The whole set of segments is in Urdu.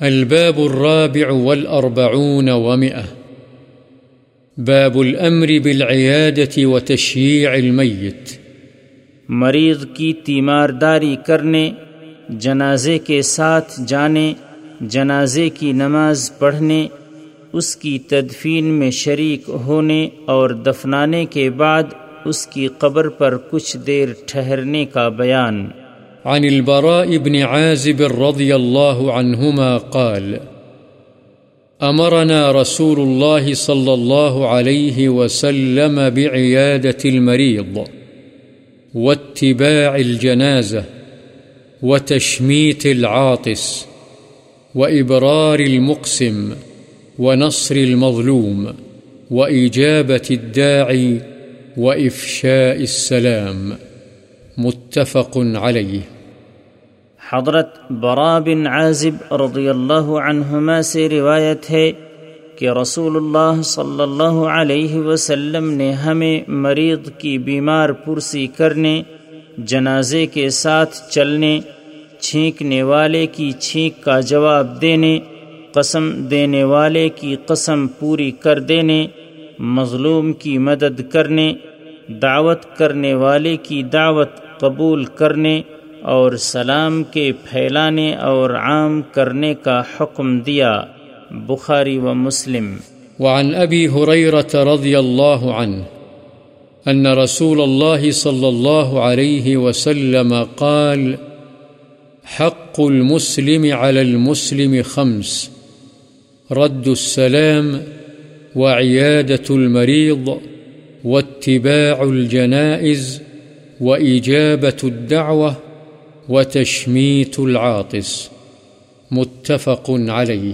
الباب الرابع والأربعون ومئة. باب الأمر بالعيادة وتشييع الميت. مریض کی تیمارداری کرنے، جنازے کے ساتھ جانے، جنازے کی نماز پڑھنے، اس کی تدفین میں شریک ہونے اور دفنانے کے بعد اس کی قبر پر کچھ دیر ٹھہرنے کا بیان۔ عن البراء بن عازب رضي الله عنهما قال، أمرنا رسول الله صلى الله عليه وسلم بعيادة المريض واتباع الجنازة وتشميت العاطس وإبرار المقسم ونصر المظلوم وإجابة الداعي وإفشاء السلام، متفق عليه. حضرت برا بن عازب رضی اللہ عنہما سے روایت ہے کہ رسول اللہ صلی اللہ علیہ وسلم نے ہمیں مریض کی بیمار پرسی کرنے، جنازے کے ساتھ چلنے، چھینکنے والے کی چھینک کا جواب دینے، قسم دینے والے کی قسم پوری کر دینے، مظلوم کی مدد کرنے، دعوت کرنے والے کی دعوت قبول کرنے اور سلام کے پھیلانے اور عام کرنے کا حکم دیا بخاری و مسلم۔ وعن ابی حریرت رضی اللہ عنہ ان رسول الله صلى الله عليه وسلم قال، حق المسلم على المسلم خمس، رد السلام وعيادة المريض واتباع الجنائز وإجابة الدعوة وتشميت العاطس. متفق عليه.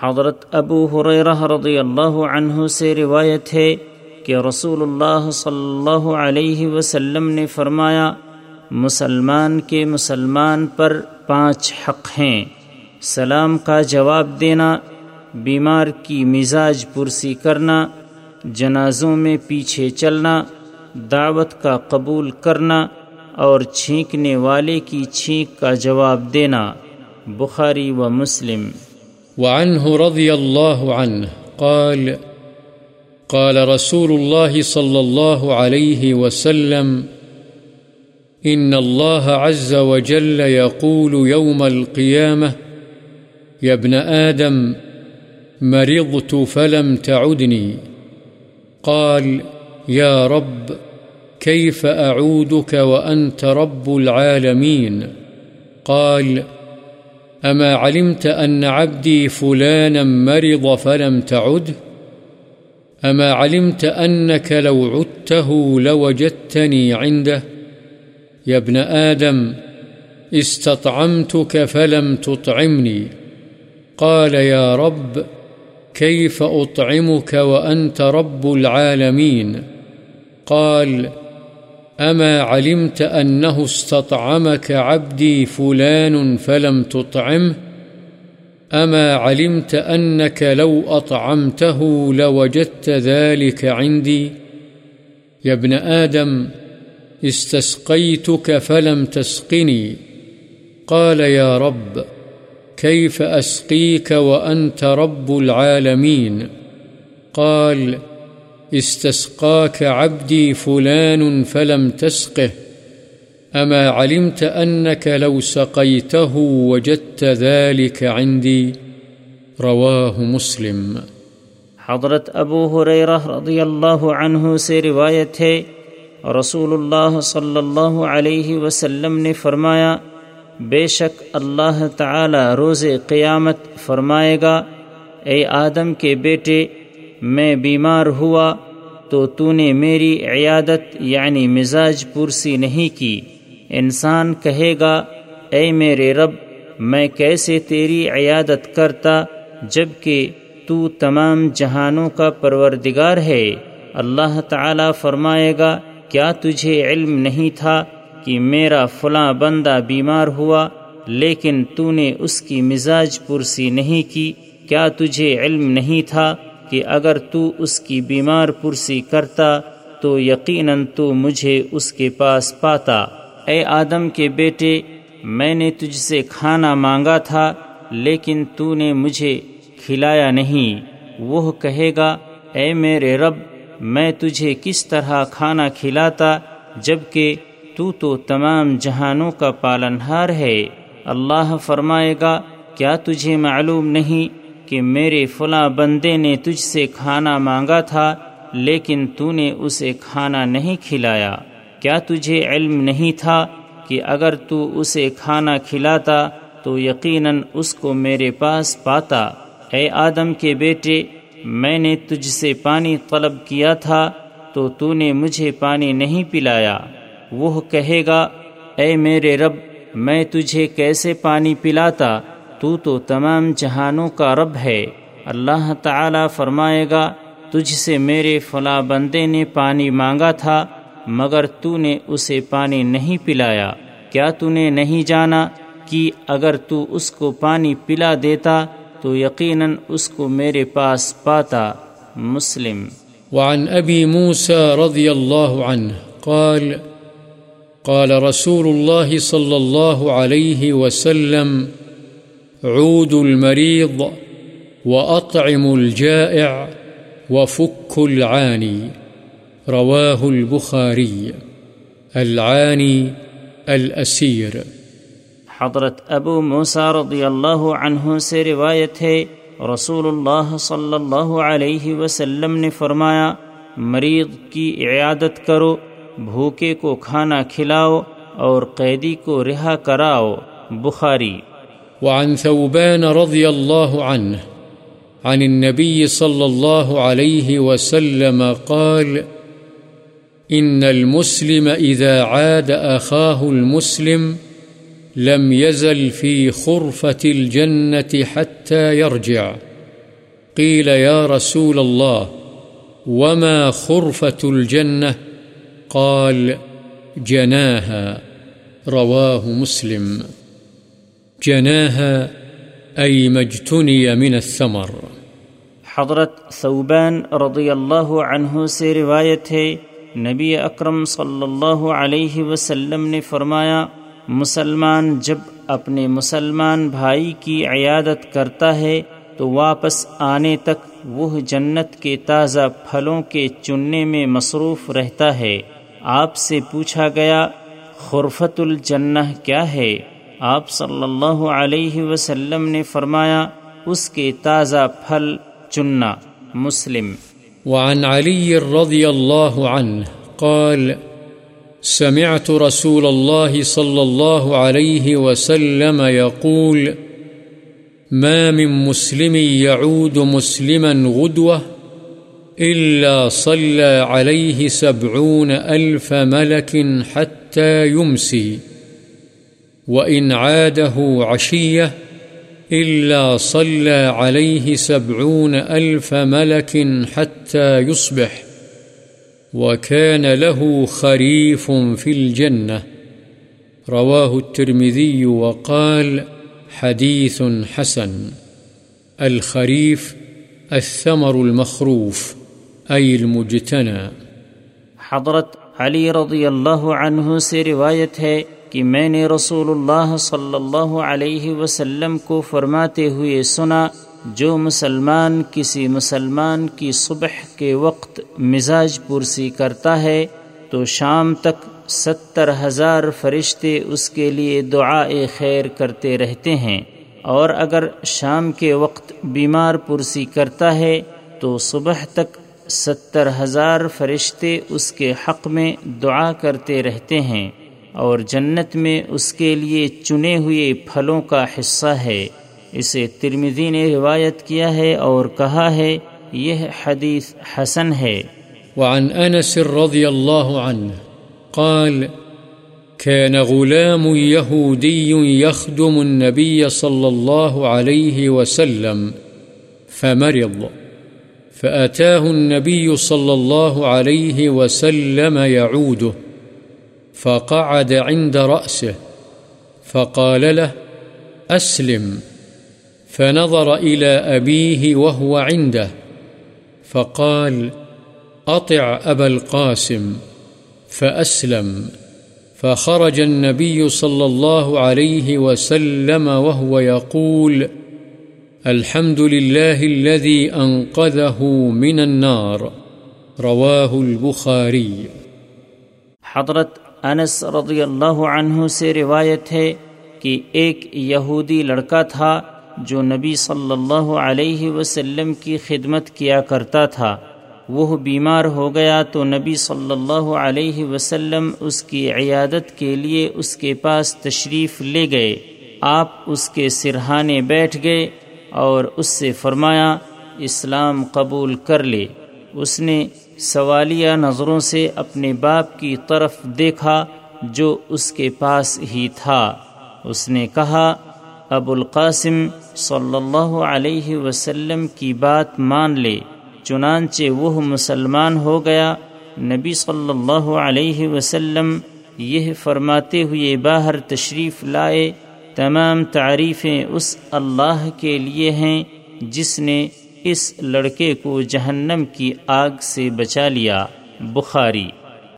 حضرت ابو حریرہ رضی اللہ عنہ سے روایت ہے کہ رسول اللہ صلی اللہ علیہ وسلم نے فرمایا، مسلمان کے مسلمان پر پانچ حق ہیں۔ سلام کا جواب دینا، بیمار کی مزاج پرسی کرنا، جنازوں میں پیچھے چلنا، دعوت کا قبول کرنا اور چھینکنے والے کی چھینک کا جواب دینا بخاری و مسلم۔ وعنه رضي الله عنه قال قال رسول الله صلى الله عليه وسلم إن الله عز وجل يقول يوم القيامة يا ابن آدم، مرضت فلم تعدني قال يا رب كيف أعودك وأنت رب العالمين؟ قال، أما علمت أن عبدي فلانا مرض فلم تعد؟ أما علمت أنك لو عدته لوجدتني عنده؟ يا ابن آدم، استطعمتك فلم تطعمني. قال، يا رب، كيف أطعمك وأنت رب العالمين؟ قال قال أما علمت أنه استطعمك عبدي فلان فلم تطعمه أما علمت أنك لو أطعمته لوجدت ذلك عندي يا ابن آدم، استسقيتك فلم تسقني قال يا رب، كيف أسقيك وأنت رب العالمين؟ قال قال استسقاك عبدي فلان فلم تسقه، أما علمت أنك لو سقيته وجدت ذلك عندي؟ رواه مسلم. حضرت ابو حریرہ رضی اللہ عنہ سے روایت ہے، رسول اللہ صلی اللہ علیہ وسلم نے فرمایا، بے شک اللہ تعالی روز قیامت فرمائے گا، اے آدم کے بیٹے میں بیمار ہوا تو تو نے میری عیادت یعنی مزاج پرسی نہیں کی۔ انسان کہے گا، اے میرے رب، میں کیسے تیری عیادت کرتا جبکہ تو تمام جہانوں کا پروردگار ہے۔ اللہ تعالی فرمائے گا، کیا تجھے علم نہیں تھا کہ میرا فلاں بندہ بیمار ہوا لیکن تو نے اس کی مزاج پرسی نہیں کی؟ کیا تجھے علم نہیں تھا کہ اگر تو اس کی بیمار پرسی کرتا تو یقیناً تو مجھے اس کے پاس پاتا۔ اے آدم کے بیٹے، میں نے تجھ سے کھانا مانگا تھا، لیکن تو نے مجھے کھلایا نہیں۔ وہ کہے گا، اے میرے رب، میں تجھے کس طرح کھانا کھلاتا، جبکہ تو تو تمام جہانوں کا پالنہار ہے۔ اللہ فرمائے گا، کیا تجھے معلوم نہیں کہ میرے فلاں بندے نے تجھ سے کھانا مانگا تھا، لیکن تو نے اسے کھانا نہیں کھلایا۔ کیا تجھے علم نہیں تھا کہ اگر تو اسے کھانا کھلاتا تو یقیناً اس کو میرے پاس پاتا؟ اے آدم کے بیٹے، میں نے تجھ سے پانی طلب کیا تھا تو تو نے مجھے پانی نہیں پلایا۔ وہ کہے گا، اے میرے رب، میں تجھے کیسے پانی پلاتا؟ تو تو تمام جہانوں کا رب ہے۔ اللہ تعالی فرمائے گا، تجھ سے میرے فلاں بندے نے پانی مانگا تھا، مگر تو نے اسے پانی نہیں پلایا۔ کیا تو نے نہیں جانا کہ اگر تو اس کو پانی پلا دیتا، تو یقیناً اس کو میرے پاس پاتا۔ مسلم۔ وعن ابی موسى رضی اللہ عنہ قال قال رسول الله صلى الله عليه وسلم عود المريض وأطعم الجائع وفك العاني، رواه البخاري، العاني الأسير. حضرت ابو موسیٰ رضی اللہ عنہ سے روایت ہے، رسول اللہ صلی اللہ علیہ وسلم نے فرمایا مریض کی عیادت کرو، بھوکے کو کھانا کھلاؤ اور قیدی کو رہا کراؤ، بخاری۔ وعن ثوبان رضی اللہ عنہ عن النبي صلى الله عليه وسلم قال إن المسلم إذا عاد أخاه المسلم لم يزل في خرفة الجنة حتى يرجع. قيل يا رسول الله، وما خرفة الجنة؟ قال جناها. رواه مسلم. جناها أي مجتني من الثمر. حضرت ثوبان رضی اللہ عنہ سے روایت ہے، نبی اکرم صلی اللہ علیہ وسلم نے فرمایا، مسلمان جب اپنے مسلمان بھائی کی عیادت کرتا ہے تو واپس آنے تک وہ جنت کے تازہ پھلوں کے چننے میں مصروف رہتا ہے۔ آپ سے پوچھا گیا، خرفت الجنہ کیا ہے؟ آپ صلی اللہ علیہ وسلم نے فرمایا، اس کے تازہ پھل چننا، مسلم۔ وعن علي رضي الله عنه قال، سمعت رسول الله صلى الله عليه وسلم يقول ما من مسلم يعود مسلما غدوة إلا صلى عليه سبعون ألف ملك حتى يمسي وإن عاده عشية إلا صلى عليه سبعون ألف ملك حتى يصبح وكان له خريف في الجنة. رواه الترمذي وقال حديث حسن. الخريف، الثمر المخروف، أي المجتنى. حضرت علی رضی اللہ عنہ سے روایت ہے کہ میں نے رسول اللہ صلی اللہ علیہ وسلم کو فرماتے ہوئے سنا، جو مسلمان کسی مسلمان کی صبح کے وقت مزاج پرسی کرتا ہے، تو شام تک ستر ہزار فرشتے اس کے لیے دعا خیر کرتے رہتے ہیں۔ اور اگر شام کے وقت بیمار پرسی کرتا ہے، تو صبح تک ستر ہزار فرشتے اس کے حق میں دعا کرتے رہتے ہیں۔ اور جنت میں اس کے لیے چنے ہوئے پھلوں کا حصہ ہے۔ اسے ترمزی نے روایت کیا ہے اور کہا ہے، یہ حدیث حسن ہے۔ وعن انس رضی اللہ عنہ قال كان غلام يهودي يخدم النبي صلى الله عليه وسلم فمرض، فأتاه النبي صلى الله عليه وسلم يعوده فقعد عند رأسه، فقال له، أسلم. فنظر إلى أبيه وهو عنده، فقال، أطع أبا القاسم. فأسلم. فخرج النبي صلى الله عليه وسلم وهو يقول، الحمد لله الذي أنقذه من النار. رواه البخاري. حضرت انس رضی اللہ عنہ سے روایت ہے کہ ایک یہودی لڑکا تھا جو نبی صلی اللہ علیہ وسلم کی خدمت کیا کرتا تھا۔ وہ بیمار ہو گیا تو نبی صلی اللہ علیہ وسلم اس کی عیادت کے لیے اس کے پاس تشریف لے گئے۔ آپ اس کے سرہانے بیٹھ گئے اور اس سے فرمایا، اسلام قبول کر لے۔ اس نے سوالیہ نظروں سے اپنے باپ کی طرف دیکھا جو اس کے پاس ہی تھا۔ اس نے کہا، ابو القاسم، صلی اللہ علیہ وسلم کی بات مان لے، چنانچہ وہ مسلمان ہو گیا۔ نبی صلی اللہ علیہ وسلم یہ فرماتے ہوئے باہر تشریف لائے۔ تمام تعریفیں اس اللہ کے لیے ہیں جس نے اس لڑکے کو جہنم کی آگ سے بچا لیا بخاری۔